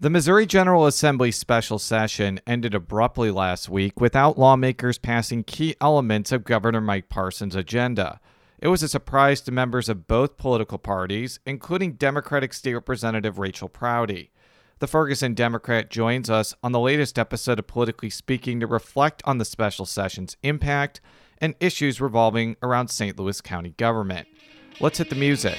The Missouri General Assembly special session ended abruptly last week without lawmakers passing key elements of Governor Mike Parson's agenda. It was a surprise to members of both political parties, including Democratic State Representative Raychel Proudie. The Ferguson Democrat joins us on the latest episode of Politically Speaking to reflect on the special session's impact and issues revolving around St. Louis County government. Let's hit the music.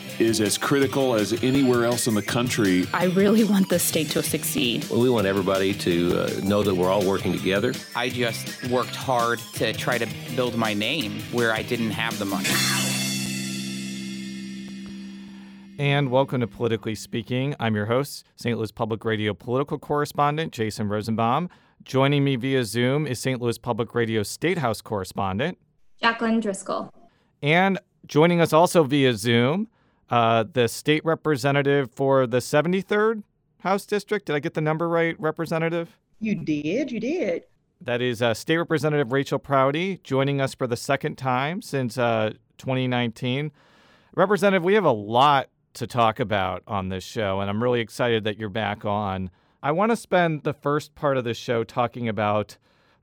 is as critical as anywhere else in the country. I really want the state to succeed. Well, we want everybody to uh, know that we're all working together. I just worked hard to try to build my name where I didn't have the money. And welcome to Politically Speaking. I'm your host, St. Louis Public Radio political correspondent Jason Rosenbaum. Joining me via Zoom is St. Louis Public Radio State House correspondent Jaclyn Driscoll. And joining us also via Zoom uh, the state representative for the 73rd House District. Did I get the number right, Representative? You did. You did. That is uh, State Representative Raychel Proudie joining us for the second time since uh, 2019. Representative, we have a lot to talk about on this show, and I'm really excited that you're back on. I want to spend the first part of the show talking about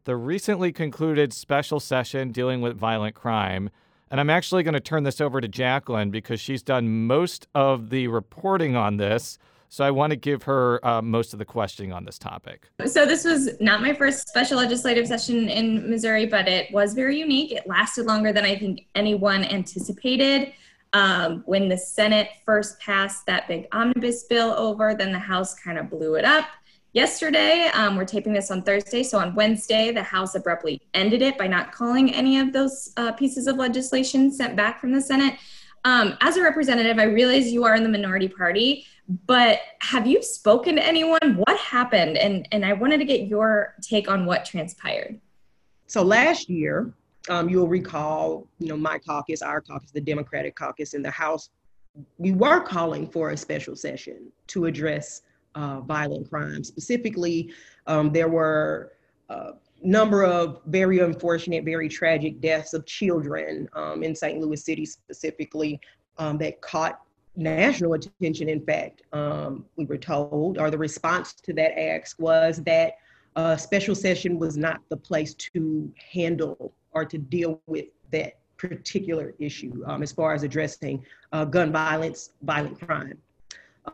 the recently concluded special session dealing with violent crime and I'm actually going to turn this over to Jaclyn because she's done most of the reporting on this. So I want to give her uh, most of the questioning on this topic. So this was not my first special legislative session in Missouri, but it was very unique. It lasted longer than I think anyone anticipated. Um, when the Senate first passed that big omnibus bill over, then the House kind of blew it up yesterday. Um, we're taping this on Thursday. So on Wednesday, the House abruptly ended it by not calling any of those uh, pieces of legislation sent back from the Senate. Um, as a representative, I realize you are in the minority party, but have you spoken to anyone? What happened? And, and I wanted to get your take on what transpired. So last year, um, you'll recall, you know, my caucus, our caucus, the Democratic caucus in the House, we were calling for a special session to address uh, violent crime. Specifically, um, there were a number of very unfortunate, very tragic deaths of children um, in St. Louis City specifically um, that caught national attention. In fact, um, we were told, or the response to that ask was that a special session was not the place to handle or to deal with that particular issue um, as far as addressing uh, gun violence, violent crime.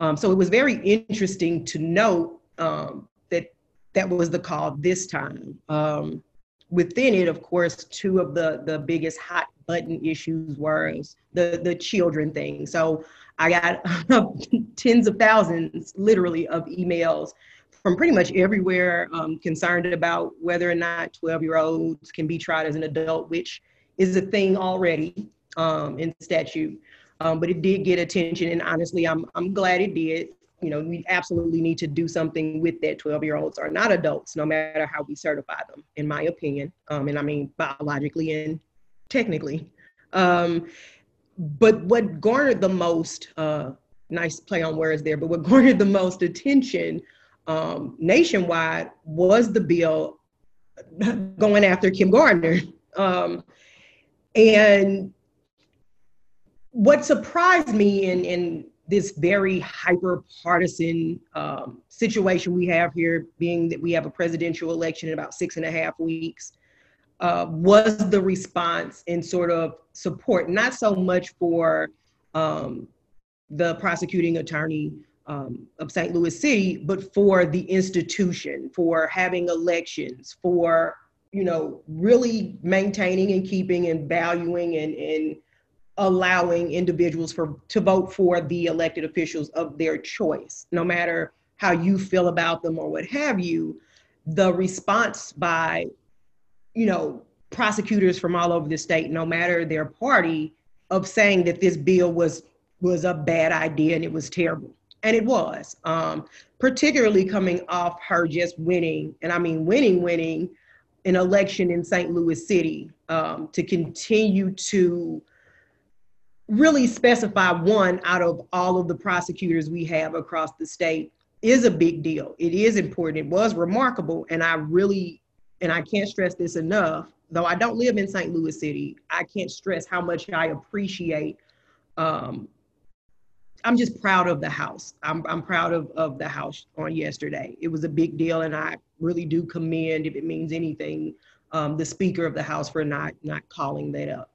Um, so it was very interesting to note um, that that was the call this time. Um, within it, of course, two of the, the biggest hot button issues were the, the children thing. So I got tens of thousands, literally, of emails from pretty much everywhere um, concerned about whether or not 12 year olds can be tried as an adult, which is a thing already um, in statute um, but it did get attention, and honestly, I'm I'm glad it did. You know, we absolutely need to do something with that. 12 year olds are not adults, no matter how we certify them, in my opinion. Um, and I mean biologically and technically. Um, but what garnered the most, uh, nice play on words there, but what garnered the most attention um, nationwide was the bill going after Kim Gardner. Um, and what surprised me in, in this very hyper partisan um, situation we have here, being that we have a presidential election in about six and a half weeks, uh, was the response and sort of support, not so much for um, the prosecuting attorney um, of St. Louis City, but for the institution, for having elections, for you know really maintaining and keeping and valuing and, and allowing individuals for to vote for the elected officials of their choice, no matter how you feel about them or what have you. The response by, you know, prosecutors from all over the state, no matter their party, of saying that this bill was was a bad idea and it was terrible, and it was, um, particularly coming off her just winning, and I mean winning, winning an election in St. Louis City um, to continue to really specify one out of all of the prosecutors we have across the state is a big deal. It is important. It was remarkable. And I really, and I can't stress this enough, though I don't live in St. Louis City, I can't stress how much I appreciate. Um, I'm just proud of the House. I'm, I'm proud of, of the House on yesterday. It was a big deal, and I really do commend, if it means anything, um, the Speaker of the House for not not calling that up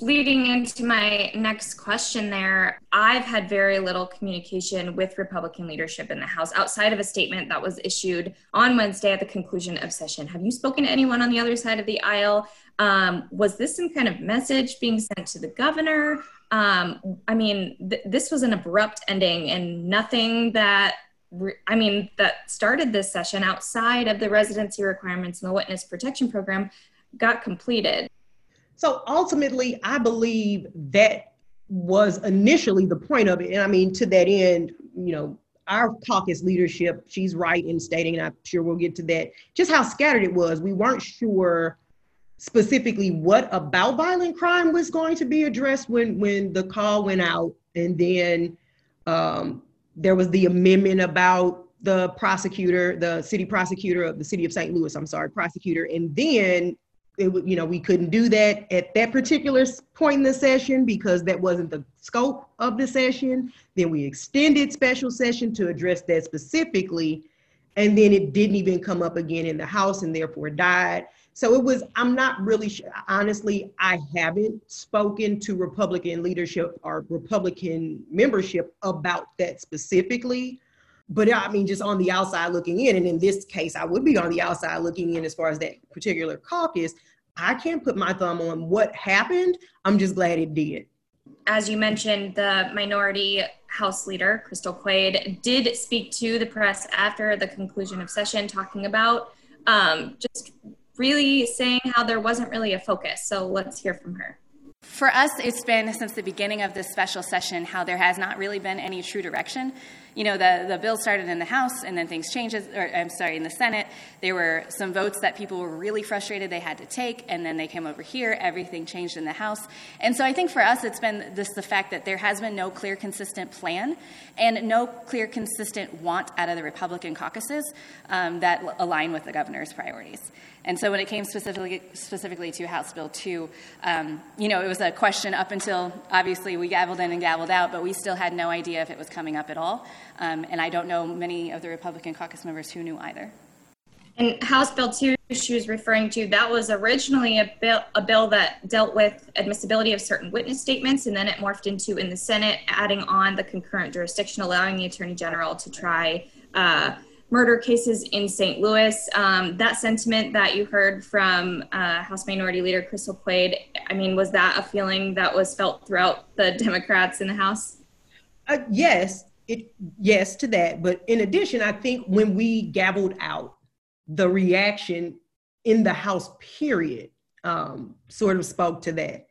leading into my next question there, I've had very little communication with Republican leadership in the House outside of a statement that was issued on Wednesday at the conclusion of session. Have you spoken to anyone on the other side of the aisle? Um, was this some kind of message being sent to the governor? Um, I mean, th- this was an abrupt ending and nothing that I mean, that started this session outside of the residency requirements and the witness protection program got completed. So ultimately, I believe that was initially the point of it. And I mean, to that end, you know, our caucus leadership, she's right in stating, and I'm sure we'll get to that, just how scattered it was. We weren't sure specifically what about violent crime was going to be addressed when when the call went out. And then um, there was the amendment about the prosecutor, the city prosecutor of the city of St. Louis, I'm sorry, prosecutor. And then it you know we couldn't do that at that particular point in the session because that wasn't the scope of the session. Then we extended special session to address that specifically and then it didn't even come up again in the house and therefore died. So it was i'm not really sure honestly i haven't spoken to republican leadership or republican membership about that specifically but I mean, just on the outside looking in, and in this case, I would be on the outside looking in as far as that particular caucus. I can't put my thumb on what happened. I'm just glad it did. As you mentioned, the minority House leader, Crystal Quade, did speak to the press after the conclusion of session, talking about um, just really saying how there wasn't really a focus. So let's hear from her. For us, it's been since the beginning of this special session how there has not really been any true direction you know, the, the bill started in the House and then things changed, or I'm sorry, in the Senate. There were some votes that people were really frustrated they had to take, and then they came over here. Everything changed in the House. And so I think for us, it's been this the fact that there has been no clear, consistent plan and no clear, consistent want out of the Republican caucuses um, that align with the governor's priorities. And so when it came specifically, specifically to House Bill 2, um, you know, it was a question up until obviously we gavelled in and gavelled out, but we still had no idea if it was coming up at all. Um, and I don't know many of the Republican caucus members who knew either. And House Bill 2, she was referring to, that was originally a bill, a bill that dealt with admissibility of certain witness statements, and then it morphed into in the Senate, adding on the concurrent jurisdiction, allowing the Attorney General to try uh, murder cases in St. Louis. Um, that sentiment that you heard from uh, House Minority Leader Crystal Quade, I mean, was that a feeling that was felt throughout the Democrats in the House? Uh, yes, it yes to that. But in addition, I think when we gabbled out, the reaction in the House period um, sort of spoke to that.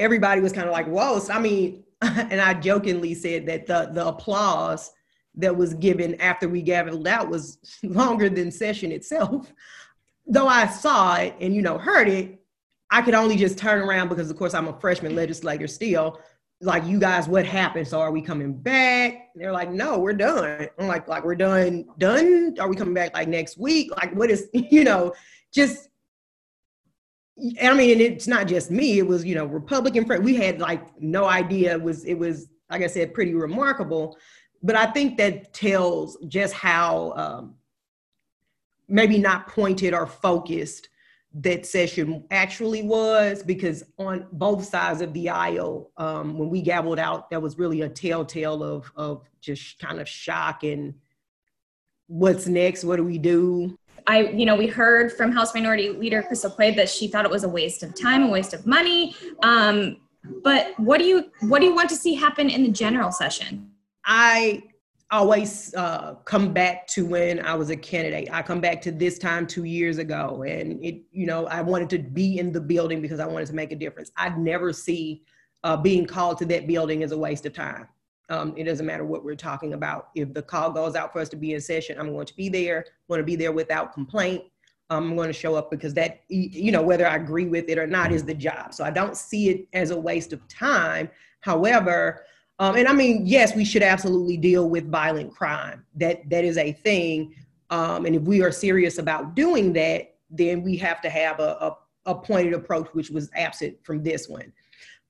Everybody was kind of like, "Whoa!" So, I mean, and I jokingly said that the the applause that was given after we gavelled out was longer than session itself. Though I saw it and you know heard it, I could only just turn around because of course I'm a freshman legislator still. Like you guys, what happened? So are we coming back? And they're like, no, we're done. I'm like, like we're done, done. Are we coming back like next week? Like what is, you know, just I mean, it's not just me. It was, you know, Republican. We had like no idea. It was it was like I said, pretty remarkable but I think that tells just how um, maybe not pointed or focused that session actually was because on both sides of the aisle um, when we gabbled out that was really a telltale of of just kind of shock and what's next what do we do I, you know, we heard from House Minority Leader Crystal Quade that she thought it was a waste of time, a waste of money. Um, but what do you what do you want to see happen in the general session? I always uh, come back to when I was a candidate. I come back to this time two years ago, and it, you know, I wanted to be in the building because I wanted to make a difference. I'd never see uh, being called to that building as a waste of time. Um, it doesn't matter what we're talking about. If the call goes out for us to be in session, I'm going to be there. Want to be there without complaint. I'm going to show up because that, you know, whether I agree with it or not is the job. So I don't see it as a waste of time. However, um, and I mean, yes, we should absolutely deal with violent crime. That that is a thing. Um, and if we are serious about doing that, then we have to have a, a, a pointed approach, which was absent from this one.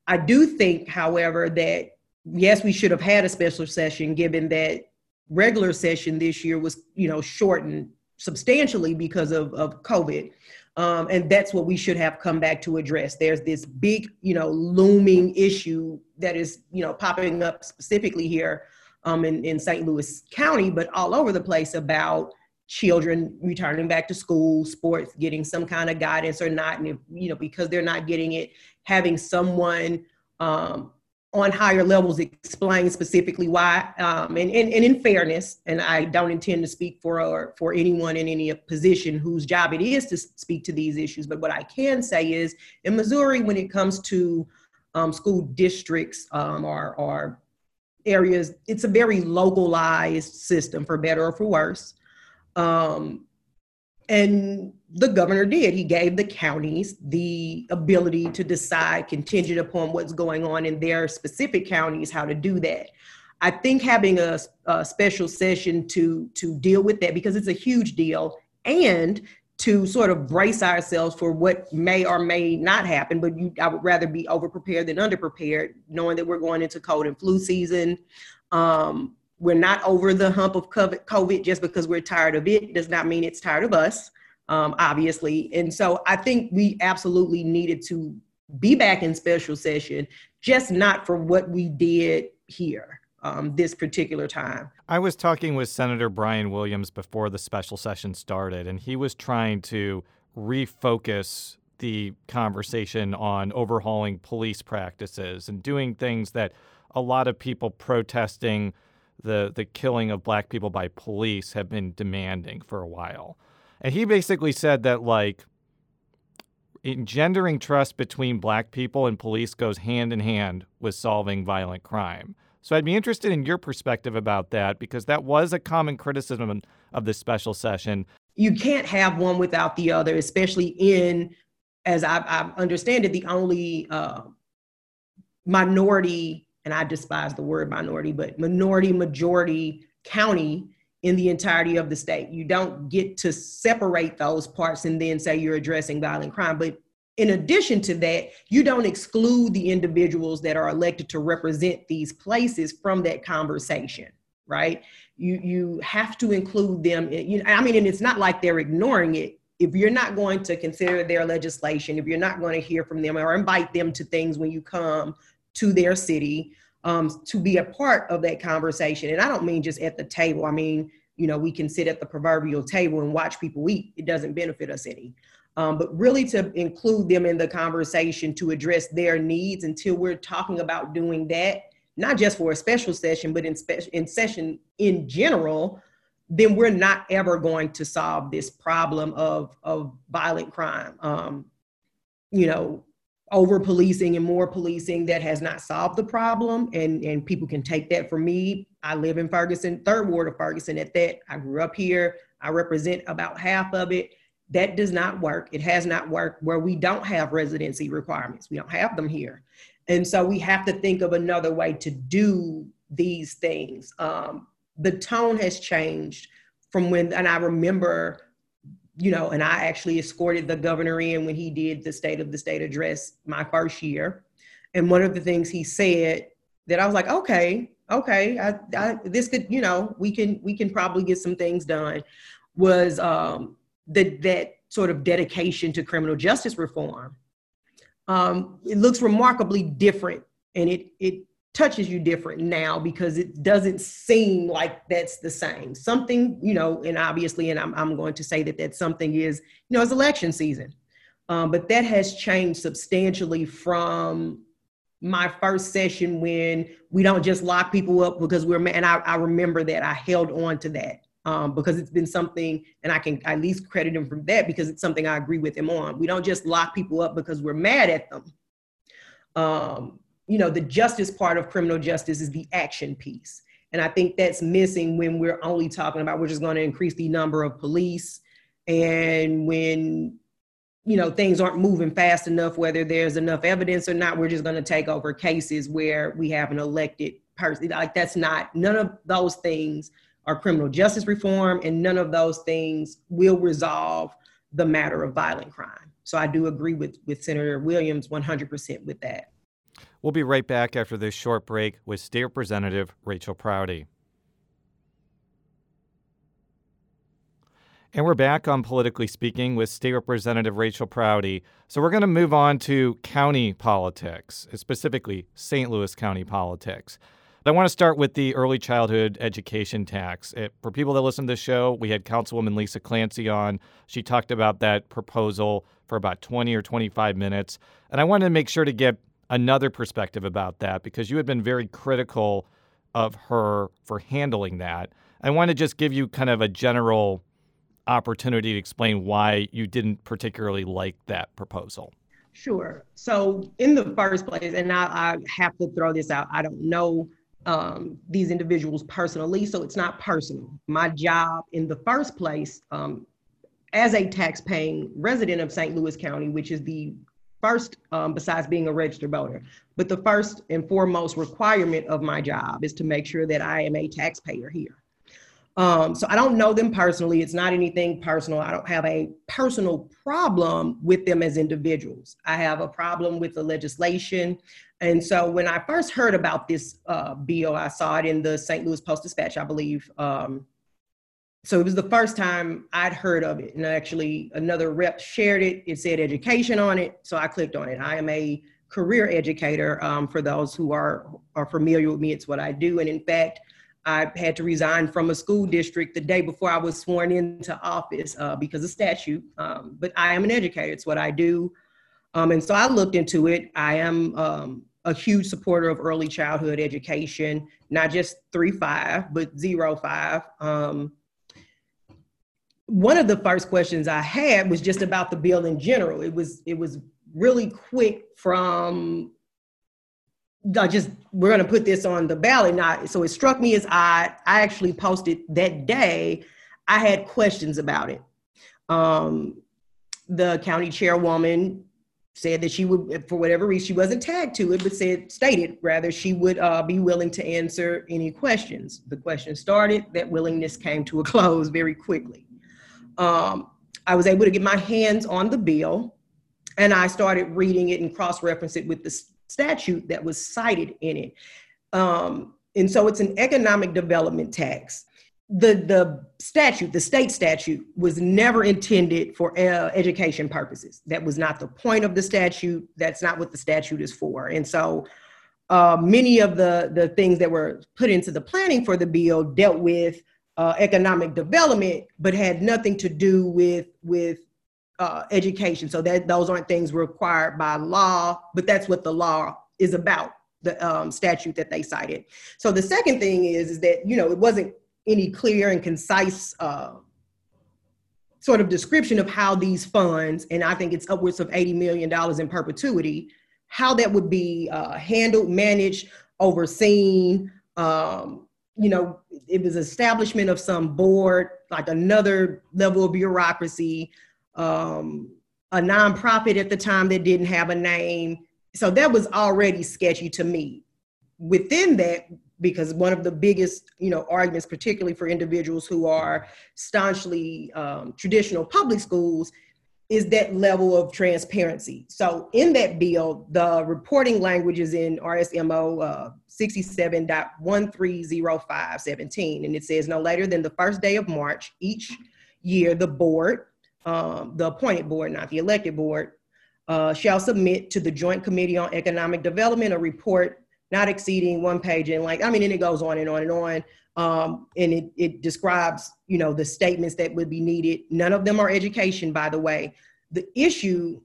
I do think, however, that yes, we should have had a special session, given that regular session this year was, you know, shortened substantially because of, of COVID. Um, and that's what we should have come back to address. There's this big, you know, looming issue that is, you know, popping up specifically here um, in, in St. Louis County, but all over the place about children returning back to school, sports, getting some kind of guidance or not. And if, you know, because they're not getting it, having someone um, on higher levels explain specifically why um, and, and, and in fairness and i don't intend to speak for or for anyone in any position whose job it is to speak to these issues but what i can say is in missouri when it comes to um, school districts um, or, or areas it's a very localized system for better or for worse. Um, and the governor did. He gave the counties the ability to decide, contingent upon what's going on in their specific counties, how to do that. I think having a, a special session to to deal with that because it's a huge deal, and to sort of brace ourselves for what may or may not happen. But you, I would rather be over prepared than under prepared, knowing that we're going into cold and flu season. Um, we're not over the hump of COVID just because we're tired of it does not mean it's tired of us, um, obviously. And so I think we absolutely needed to be back in special session, just not for what we did here. Um, this particular time. I was talking with Senator Brian Williams before the special session started, and he was trying to refocus the conversation on overhauling police practices and doing things that a lot of people protesting the the killing of black people by police have been demanding for a while. And he basically said that like engendering trust between black people and police goes hand in hand with solving violent crime. So I'd be interested in your perspective about that because that was a common criticism of this special session. You can't have one without the other, especially in, as I, I understand it, the only uh, minority and I despise the word minority, but minority majority county in the entirety of the state. You don't get to separate those parts and then say you're addressing violent crime. But in addition to that, you don't exclude the individuals that are elected to represent these places from that conversation, right? You you have to include them. In, you I mean, and it's not like they're ignoring it. If you're not going to consider their legislation, if you're not going to hear from them or invite them to things when you come to their city um, to be a part of that conversation. And I don't mean just at the table. I mean, you know, we can sit at the proverbial table and watch people eat. It doesn't benefit us any. Um, but really to include them in the conversation to address their needs until we're talking about doing that, not just for a special session, but in, spe- in session in general, then we're not ever going to solve this problem of, of violent crime. Um, you know, over policing and more policing that has not solved the problem and and people can take that from me. I live in ferguson third ward of ferguson at that. I grew up here. I represent about half of it. That does not work. It has not worked where we don't have residency requirements. We don't have them here. And so we have to think of another way to do these things. Um, the tone has changed from when and i remember you know, and I actually escorted the governor in when he did the State of the State address my first year. And one of the things he said that I was like, okay, okay, I, I, this could, you know, we can we can probably get some things done. Was um, that that sort of dedication to criminal justice reform? Um, it looks remarkably different, and it it touches you different now because it doesn't seem like that's the same. Something, you know, and obviously, and I'm, I'm going to say that that something is, you know, it's election season. Um, but that has changed substantially from my first session when we don't just lock people up because we're, and I, I remember that I held on to that um, because it's been something, and I can at least credit him for that because it's something I agree with him on. We don't just lock people up because we're mad at them. Um, you know, the justice part of criminal justice is the action piece. And I think that's missing when we're only talking about we're just going to increase the number of police And when you know things aren't moving fast enough, whether there's enough evidence or not, we're just going to take over cases where we have an elected person. Like that's not none of those things are criminal justice reform, and none of those things will resolve the matter of violent crime. So I do agree with with Senator Williams 100% with that. We'll be right back after this short break with State Representative Raychel Proudie. And we're back on Politically Speaking with State Representative Raychel Proudie. So we're going to move on to county politics, specifically St. Louis County politics. I want to start with the early childhood education tax. It, for people that listen to the show, we had Councilwoman Lisa Clancy on. She talked about that proposal for about 20 or 25 minutes. And I wanted to make sure to get another perspective about that because you had been very critical of her for handling that. I want to just give you kind of a general opportunity to explain why you didn't particularly like that proposal. Sure. So, in the first place, and I, I have to throw this out, I don't know um, these individuals personally, so it's not personal. My job in the first place, um, as a tax-paying resident of St. Louis County, which is the first, um, besides being a registered voter, but the first and foremost requirement of my job is to make sure that I am a taxpayer here. Um, so I don't know them personally. It's not anything personal. I don't have a personal problem with them as individuals. I have a problem with the legislation. And so when I first heard about this uh, bill, I saw it in the St. Louis Post Dispatch, I believe. Um, so it was the first time I'd heard of it. And actually, another rep shared it. It said education on it. So I clicked on it. I am a career educator um, for those who are, are familiar with me. It's what I do. And in fact, I had to resign from a school district the day before I was sworn into office uh, because of statute. Um, but I am an educator, it's what I do. Um, and so I looked into it. I am um, a huge supporter of early childhood education, not just three five, but zero five. Um, one of the first questions I had was just about the bill in general. It was it was really quick from I just we're going to put this on the ballot now. So it struck me as odd. I actually posted that day. I had questions about it. Um, the county chairwoman said that she would, for whatever reason, she wasn't tagged to it, but said stated rather she would uh, be willing to answer any questions. The question started. That willingness came to a close very quickly. Um, I was able to get my hands on the bill, and I started reading it and cross-reference it with the statute that was cited in it. Um, and so it's an economic development tax. The, the statute, the state statute, was never intended for uh, education purposes. That was not the point of the statute. That's not what the statute is for. And so uh, many of the, the things that were put into the planning for the bill dealt with uh, economic development, but had nothing to do with, with uh, education. So that those aren't things required by law, but that's what the law is about, the um, statute that they cited. So the second thing is, is that, you know, it wasn't any clear and concise uh, sort of description of how these funds, and I think it's upwards of $80 million in perpetuity, how that would be uh, handled, managed, overseen. Um, you know, it was establishment of some board, like another level of bureaucracy um, a nonprofit at the time that didn't have a name. So that was already sketchy to me. Within that, because one of the biggest, you know, arguments, particularly for individuals who are staunchly um, traditional public schools, is that level of transparency. So in that bill, the reporting language is in RSMO uh, 67.130517, and it says no later than the first day of March each year, the board um, the appointed board, not the elected board, uh, shall submit to the Joint Committee on Economic Development a report not exceeding one page and like, I mean, and it goes on and on and on. Um, and it, it describes, you know, the statements that would be needed. None of them are education, by the way. The issue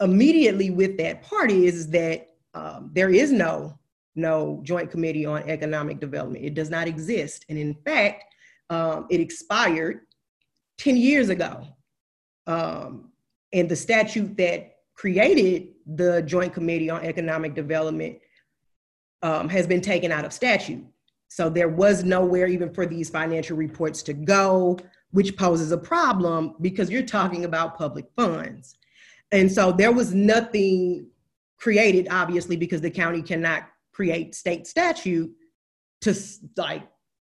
immediately with that party is that um, there is no no joint committee on economic development. It does not exist, and in fact, um, it expired ten years ago. Um, and the statute that created the Joint Committee on Economic Development um, has been taken out of statute. So there was nowhere even for these financial reports to go. which poses a problem because you're talking about public funds. And so there was nothing created, obviously, because the county cannot create state statute to like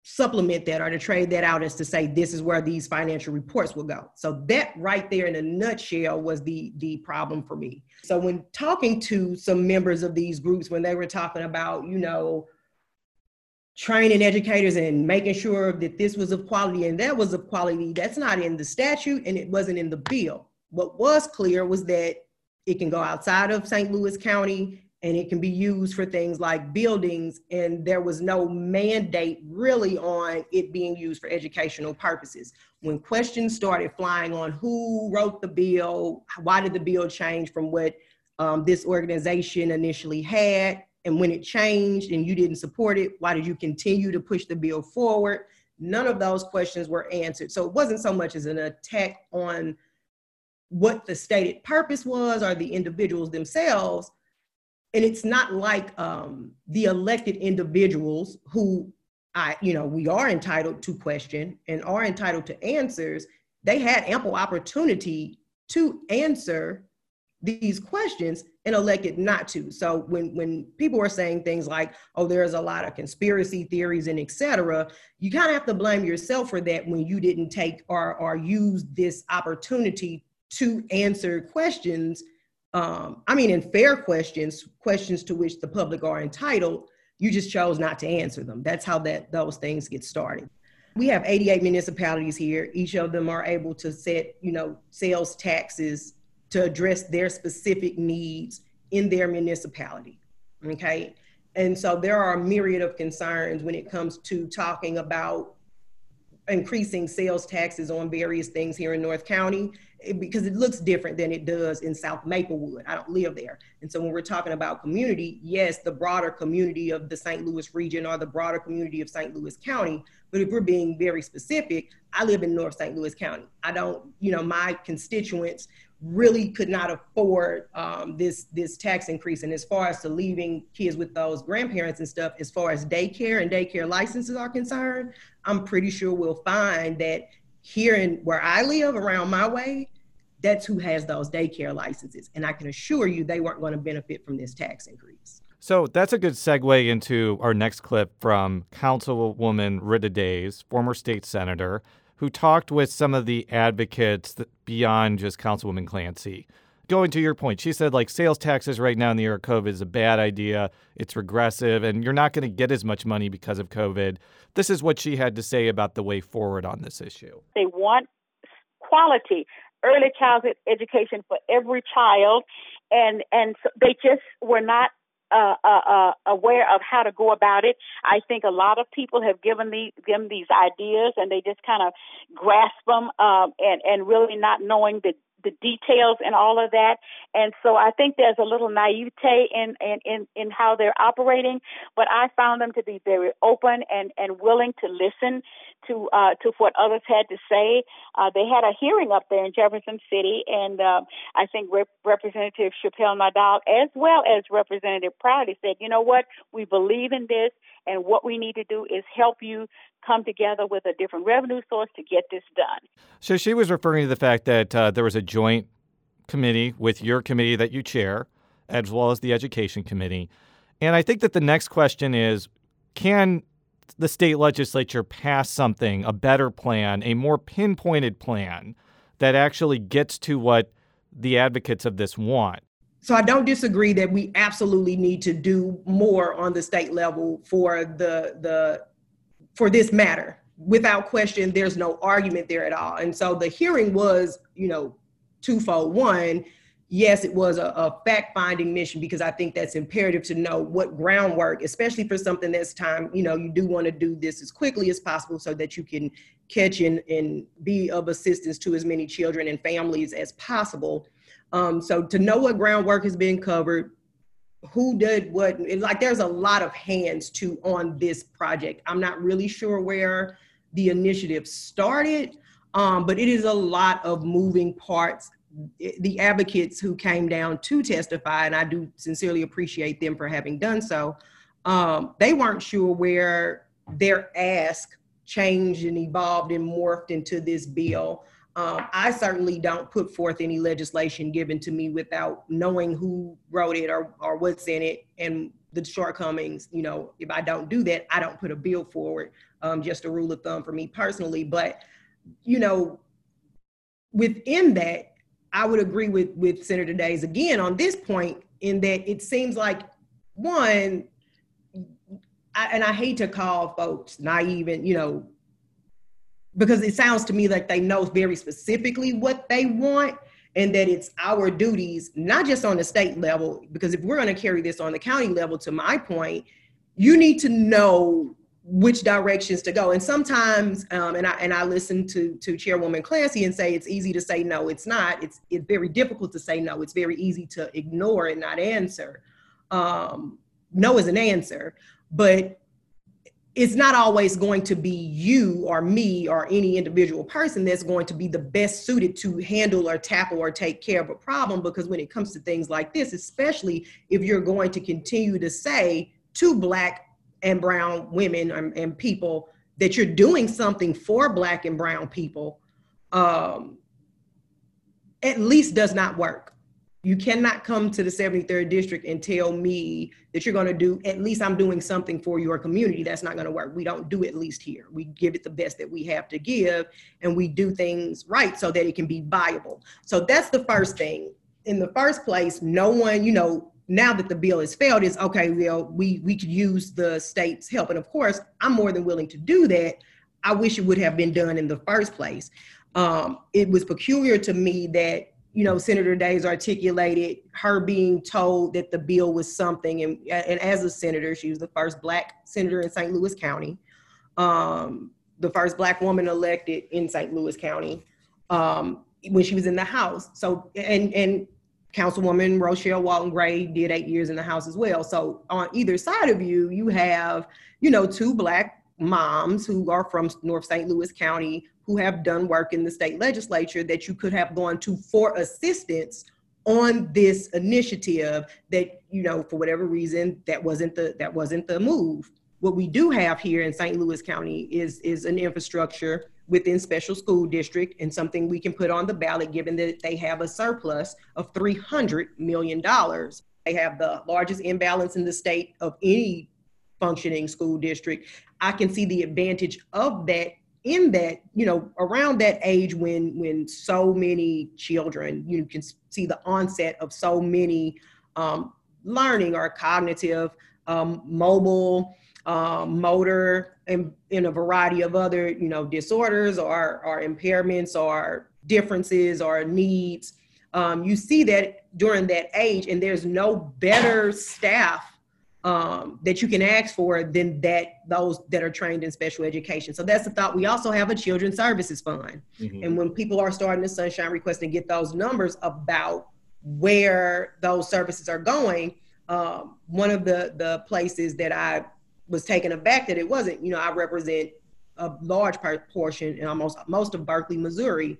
supplement that or to trade that out is to say this is where these financial reports will go. So that right there in a nutshell was the the problem for me. So when talking to some members of these groups when they were talking about, you know, training educators and making sure that this was of quality and that was of quality, that's not in the statute and it wasn't in the bill. What was clear was that it can go outside of St. Louis County and it can be used for things like buildings and there was no mandate really on it being used for educational purposes. When questions started flying on who wrote the bill why did the bill change from what um, this organization initially had and when it changed and you didn't support it why did you continue to push the bill forward? None of those questions were answered. So it wasn't so much as an attack on what the stated purpose was or the individuals themselves and it's not like um, the elected individuals who I, you know, we are entitled to question and are entitled to answers. They had ample opportunity to answer these questions and elected not to. So when when people are saying things like, "Oh, there's a lot of conspiracy theories and etc., you kind of have to blame yourself for that when you didn't take or or use this opportunity to answer questions um, I mean, in fair questions, questions to which the public are entitled, you just chose not to answer them. That's how that those things get started. We have 88 municipalities here. Each of them are able to set, you know, sales taxes to address their specific needs in their municipality. Okay. And so there are a myriad of concerns when it comes to talking about increasing sales taxes on various things here in North County because it looks different than it does in South Maplewood. I don't live there. And so when we're talking about community, yes, the broader community of the St. Louis region or the broader community of St. Louis County. But if we're being very specific, I live in North St. Louis County. I don't, you know, my constituents really could not afford um, this this tax increase. And as far as to leaving kids with those grandparents and stuff, as far as daycare and daycare licenses are concerned, I'm pretty sure we'll find that here in where I live around my way, that's who has those daycare licenses. And I can assure you they weren't going to benefit from this tax increase. So that's a good segue into our next clip from Councilwoman Rita Days, former state senator, who talked with some of the advocates beyond just Councilwoman Clancy. Going to your point, she said like sales taxes right now in the era of COVID is a bad idea. It's regressive, and you're not going to get as much money because of COVID. This is what she had to say about the way forward on this issue. They want quality early childhood education for every child, and and so they just were not uh, uh, uh, aware of how to go about it. I think a lot of people have given the, them these ideas and they just kind of grasp them um, and and really not knowing the the details and all of that. And so I think there's a little naivete in, in, in, in how they're operating, but I found them to be very open and, and willing to listen to uh, to what others had to say. Uh, they had a hearing up there in Jefferson City, and uh, I think Rep- Representative Chappelle Nadal, as well as Representative Proudie, said, "You know what? We believe in this, and what we need to do is help you come together with a different revenue source to get this done. So she was referring to the fact that uh, there was a joint committee with your committee that you chair, as well as the education committee. And I think that the next question is can the state legislature pass something, a better plan, a more pinpointed plan that actually gets to what the advocates of this want? So I don't disagree that we absolutely need to do more on the state level for the the for this matter. Without question, there's no argument there at all. And so the hearing was, you know, twofold. One, yes, it was a, a fact finding mission because I think that's imperative to know what groundwork, especially for something that's time, you know, you do want to do this as quickly as possible so that you can catch and, and be of assistance to as many children and families as possible. Um, so to know what groundwork has been covered, who did what like there's a lot of hands to on this project i'm not really sure where the initiative started um, but it is a lot of moving parts the advocates who came down to testify and i do sincerely appreciate them for having done so um, they weren't sure where their ask changed and evolved and morphed into this bill. Um, I certainly don't put forth any legislation given to me without knowing who wrote it or, or what's in it and the shortcomings. You know, if I don't do that, I don't put a bill forward. Um, just a rule of thumb for me personally. But, you know, within that, I would agree with with Senator Days again on this point in that it seems like one, I, and I hate to call folks naive and you know because it sounds to me like they know very specifically what they want and that it's our duties not just on the state level because if we're going to carry this on the county level to my point you need to know which directions to go. And sometimes um, and i and i listen to to chairwoman clancy and say it's easy to say no it's not. It's it's very difficult to say no it's very easy to ignore and not answer. Um, no is an answer but it's not always going to be you or me or any individual person that's going to be the best suited to handle or tackle or take care of a problem because when it comes to things like this especially if you're going to continue to say to black and brown women and, and people that you're doing something for black and brown people um, at least does not work. You cannot come to the 73rd district and tell me that you're going to do at least i'm doing something for your community. That's not going to work. We don't do at least here. We give it the best that we have to give and we do things right so that it can be viable. So that's the first thing. In the first place no one you know now that the bill has failed is okay well we we could use the state's help and of course i'm more than willing to do that i wish it would have been done in the first place um, it was peculiar to me that you know, Senator Days articulated her being told that the bill was something, and, and as a senator, she was the first black senator in St. Louis County, um, the first black woman elected in St. Louis County um, when she was in the House. So, and and Councilwoman Rochelle Walton Gray did eight years in the House as well. So, on either side of you, you have, you know, two black moms who are from North St. Louis County who have done work in the state legislature that you could have gone to for assistance on this initiative that you know for whatever reason that wasn't the that wasn't the move what we do have here in St. Louis County is is an infrastructure within special school district and something we can put on the ballot given that they have a surplus of 300 million dollars. They have the largest imbalance in the state of any functioning school district. I can see the advantage of that in that you know around that age when when so many children you can see the onset of so many um, learning or cognitive um, mobile um, motor and in a variety of other you know disorders or or impairments or differences or needs um, you see that during that age and there's no better staff um, that you can ask for than that those that are trained in special education. So that's the thought. We also have a children's services fund, mm-hmm. and when people are starting the sunshine request and get those numbers about where those services are going, um, one of the the places that I was taken aback that it wasn't. You know, I represent a large portion and almost most of Berkeley, Missouri,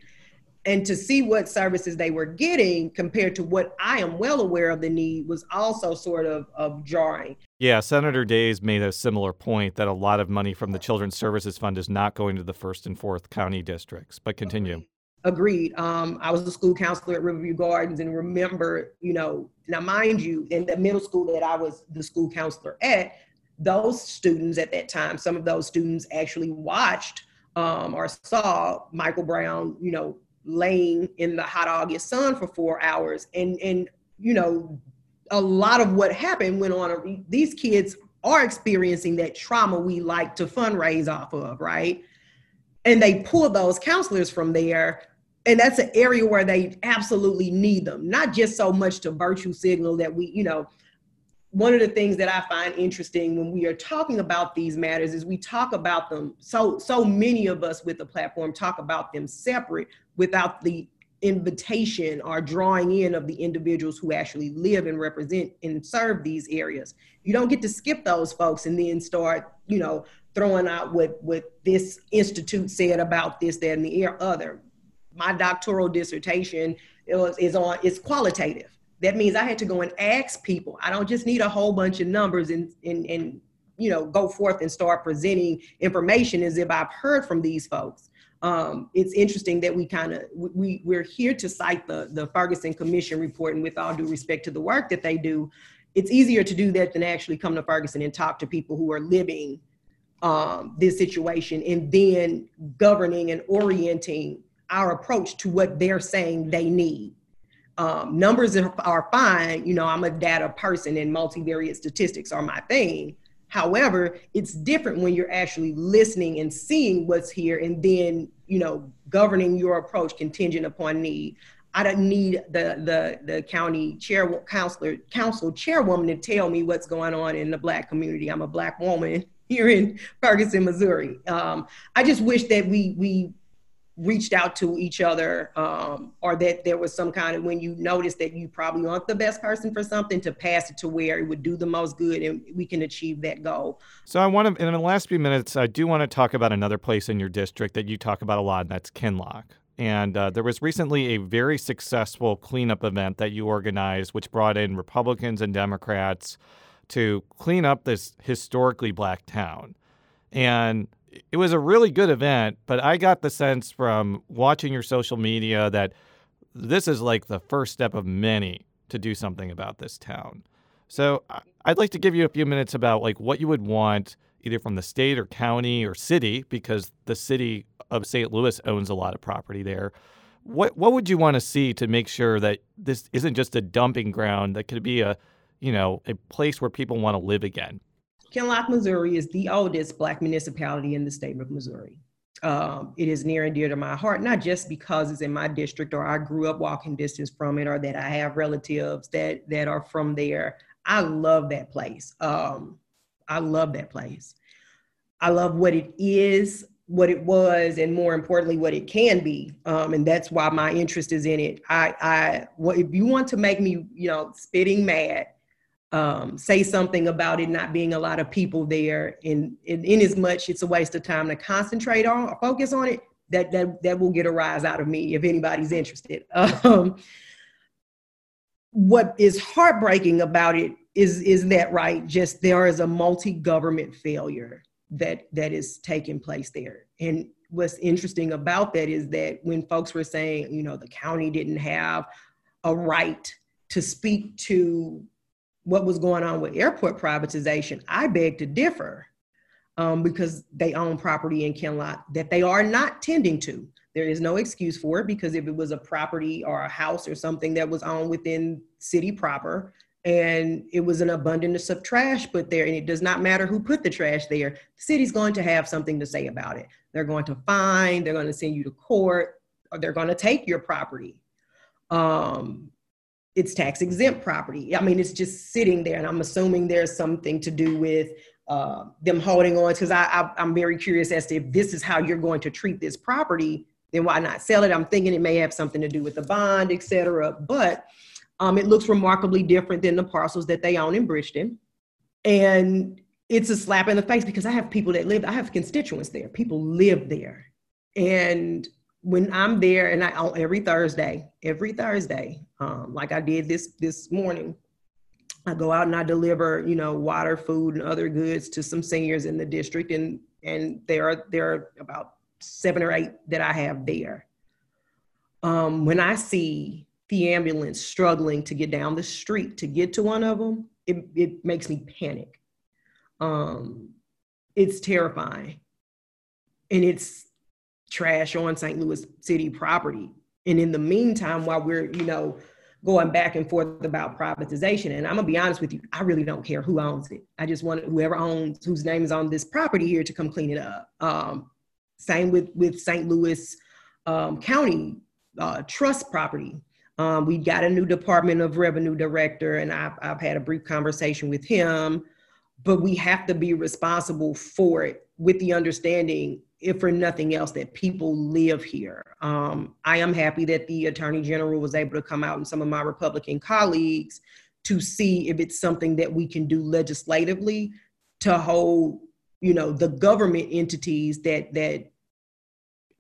and to see what services they were getting compared to what I am well aware of the need was also sort of, of jarring. Yeah, Senator Days made a similar point that a lot of money from the Children's Services Fund is not going to the first and fourth county districts. But continue. Agreed. Um, I was a school counselor at Riverview Gardens and remember, you know, now mind you, in the middle school that I was the school counselor at, those students at that time, some of those students actually watched um, or saw Michael Brown, you know, laying in the hot August sun for four hours. And, and you know, a lot of what happened went on. These kids are experiencing that trauma we like to fundraise off of, right? And they pull those counselors from there. And that's an area where they absolutely need them, not just so much to virtue signal that we, you know, one of the things that I find interesting when we are talking about these matters is we talk about them. So so many of us with the platform talk about them separate without the invitation or drawing in of the individuals who actually live and represent and serve these areas. You don't get to skip those folks and then start, you know, throwing out what what this institute said about this, that, and the other. My doctoral dissertation is, is on it's qualitative that means I had to go and ask people. I don't just need a whole bunch of numbers and, and, and you know, go forth and start presenting information as if I've heard from these folks. Um, it's interesting that we kind of we we're here to cite the the Ferguson Commission report, and with all due respect to the work that they do, it's easier to do that than actually come to Ferguson and talk to people who are living um, this situation and then governing and orienting our approach to what they're saying they need. Um, numbers are fine. You know, I'm a data person and multivariate statistics are my thing. However, it's different when you're actually listening and seeing what's here and then, you know, governing your approach contingent upon need. I don't need the the the county chair counselor council chairwoman to tell me what's going on in the black community. I'm a black woman here in Ferguson, Missouri. Um, I just wish that we we reached out to each other um, or that there was some kind of when you notice that you probably aren't the best person for something to pass it to where it would do the most good and we can achieve that goal. So i want to in the last few minutes i do want to talk about another place in your district that you talk about a lot and that's kinloch. And uh, there was recently a very successful cleanup event that you organized which brought in republicans and democrats to clean up this historically black town. And it was a really good event, but I got the sense from watching your social media that this is like the first step of many to do something about this town. So I'd like to give you a few minutes about like what you would want either from the state or county or city because the city of St. Louis owns a lot of property there. What what would you want to see to make sure that this isn't just a dumping ground that could be a, you know, a place where people want to live again? Kinloch, Missouri is the oldest Black municipality in the state of Missouri. Um, it is near and dear to my heart, not just because it's in my district or I grew up walking distance from it or that I have relatives that, that are from there. I love that place. Um, I love that place. I love what it is, what it was, and more importantly, what it can be. Um, and that's why my interest is in it. I, I, if you want to make me, you know, spitting mad, um, say something about it not being a lot of people there. And, in, in as much it's a waste of time to concentrate on or focus on it. That that that will get a rise out of me if anybody's interested. Um, what is heartbreaking about it is is that right just there is a multi-government failure that that is taking place there. And what's interesting about that is that when folks were saying you know the county didn't have a right to speak to what was going on with airport privatization, I beg to differ um, because they own property in Kinloch that they are not tending to. There is no excuse for it because if it was a property or a house or something that was owned within city proper and it was an abundance of trash put there and it does not matter who put the trash there, the city's going to have something to say about it. They're going to fine, they're going to send you to court, or they're going to take your property. Um, it's tax exempt property. I mean, it's just sitting there, and I'm assuming there's something to do with uh, them holding on. Because I, I, I'm very curious as to if this is how you're going to treat this property, then why not sell it? I'm thinking it may have something to do with the bond, et cetera. But um, it looks remarkably different than the parcels that they own in Bridgeton, and it's a slap in the face because I have people that live. I have constituents there. People live there, and when I'm there, and I on every Thursday, every Thursday, um, like I did this this morning, I go out and I deliver, you know, water, food, and other goods to some seniors in the district, and and there are there are about seven or eight that I have there. Um, when I see the ambulance struggling to get down the street to get to one of them, it, it makes me panic. Um, it's terrifying, and it's trash on St. Louis City property. And in the meantime, while we're, you know, going back and forth about privatization, and I'm gonna be honest with you, I really don't care who owns it. I just want whoever owns whose name is on this property here to come clean it up. Um, same with with St. Louis um, County uh, trust property. Um, we got a new Department of Revenue director, and I've, I've had a brief conversation with him. But we have to be responsible for it with the understanding if for nothing else, that people live here. Um, I am happy that the Attorney General was able to come out and some of my Republican colleagues to see if it's something that we can do legislatively to hold, you know, the government entities that that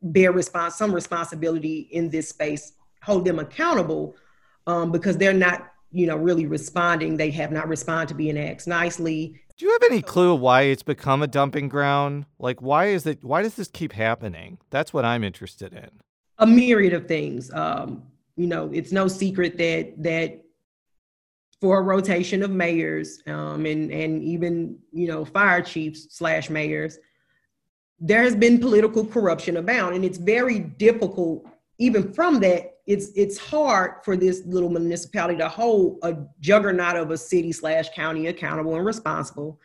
bear response some responsibility in this space, hold them accountable um, because they're not, you know, really responding. They have not responded to being asked nicely Do you have any clue why it's become a dumping ground? Like, why is it? Why does this keep happening? That's what I'm interested in. A myriad of things. Um, you know, it's no secret that that for a rotation of mayors um, and and even you know fire chiefs slash mayors, there has been political corruption abound, and it's very difficult even from that. It's it's hard for this little municipality to hold a juggernaut of a city slash county accountable and responsible.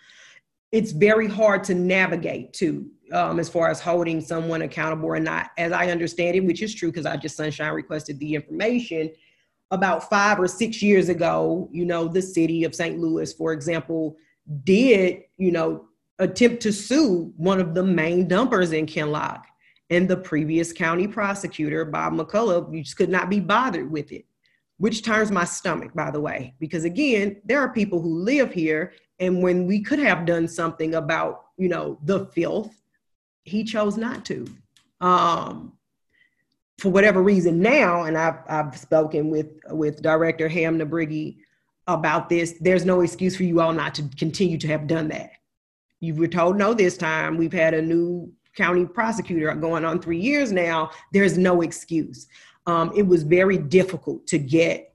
It's very hard to navigate too, um, as far as holding someone accountable or not. As I understand it, which is true because I just sunshine requested the information about five or six years ago, you know, the city of St. Louis, for example, did, you know, attempt to sue one of the main dumpers in Kinloch. And the previous county prosecutor, Bob McCulloch, you just could not be bothered with it, which turns my stomach, by the way, because again, there are people who live here. And when we could have done something about, you know, the filth, he chose not to. Um, for whatever reason now, and I've, I've spoken with, with Director Ham Nabrigi about this, there's no excuse for you all not to continue to have done that. You were told no this time. We've had a new county prosecutor going on three years now. There's no excuse. Um, it was very difficult to get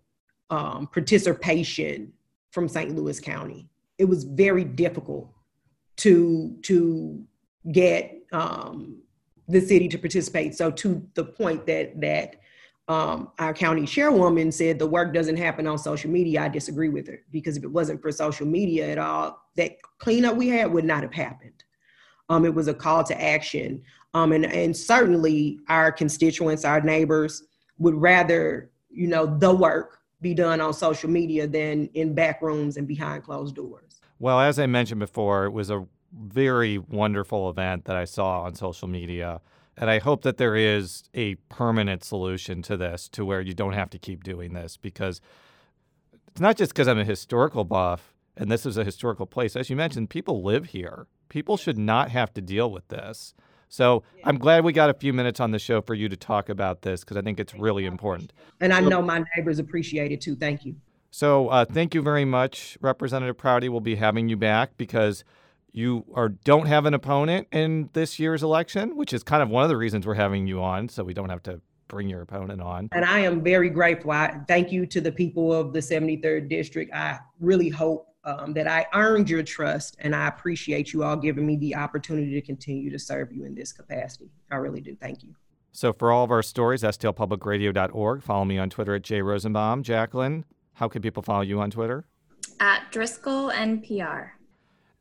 um, participation from St. Louis County. It was very difficult to to get um, the city to participate. So to the point that that um, our county chairwoman said the work doesn't happen on social media, I disagree with her because if it wasn't for social media at all, that cleanup we had would not have happened. Um, it was a call to action. Um, and, and certainly our constituents, our neighbors would rather, you know, the work be done on social media than in back rooms and behind closed doors. Well, as I mentioned before, it was a very wonderful event that I saw on social media. And I hope that there is a permanent solution to this to where you don't have to keep doing this because it's not just because I'm a historical buff and this is a historical place. As you mentioned, people live here. People should not have to deal with this. So I'm glad we got a few minutes on the show for you to talk about this because I think it's really important. And I know my neighbors appreciate it too. Thank you. So uh, thank you very much, Representative Proudie. We'll be having you back because you are don't have an opponent in this year's election, which is kind of one of the reasons we're having you on, so we don't have to bring your opponent on. And I am very grateful. I thank you to the people of the 73rd district. I really hope um, that I earned your trust, and I appreciate you all giving me the opportunity to continue to serve you in this capacity. I really do. Thank you. So, for all of our stories, stlpublicradio.org. Follow me on Twitter at jrosenbaum. Jaclyn, how can people follow you on Twitter? At Driscoll NPR.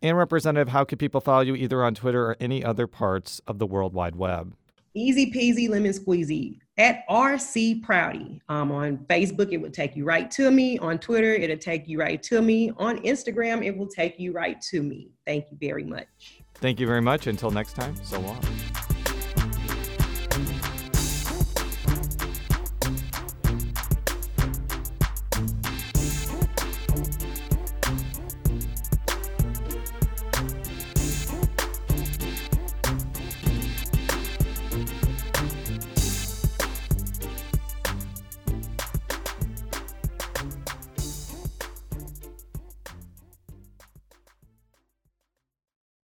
And Representative, how can people follow you either on Twitter or any other parts of the World Wide Web? Easy peasy lemon squeezy at RC Proudie. Um, on Facebook, it will take you right to me. On Twitter, it'll take you right to me. On Instagram, it will take you right to me. Thank you very much. Thank you very much. Until next time, so long.